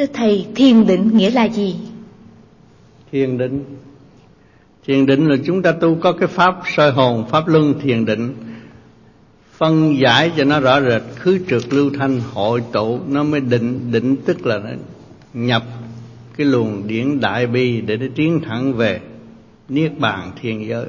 Thưa Thầy, thiền định nghĩa là gì? Thiền định. Thiền định là chúng ta tu có cái pháp soi hồn, pháp luân thiền định. Phân giải cho nó rõ rệt Khứ trượt lưu thanh hội tụ. Nó mới định, định tức là nó nhập cái luồng điển đại bi Để nó tiến thẳng về Niết bàn thiên giới.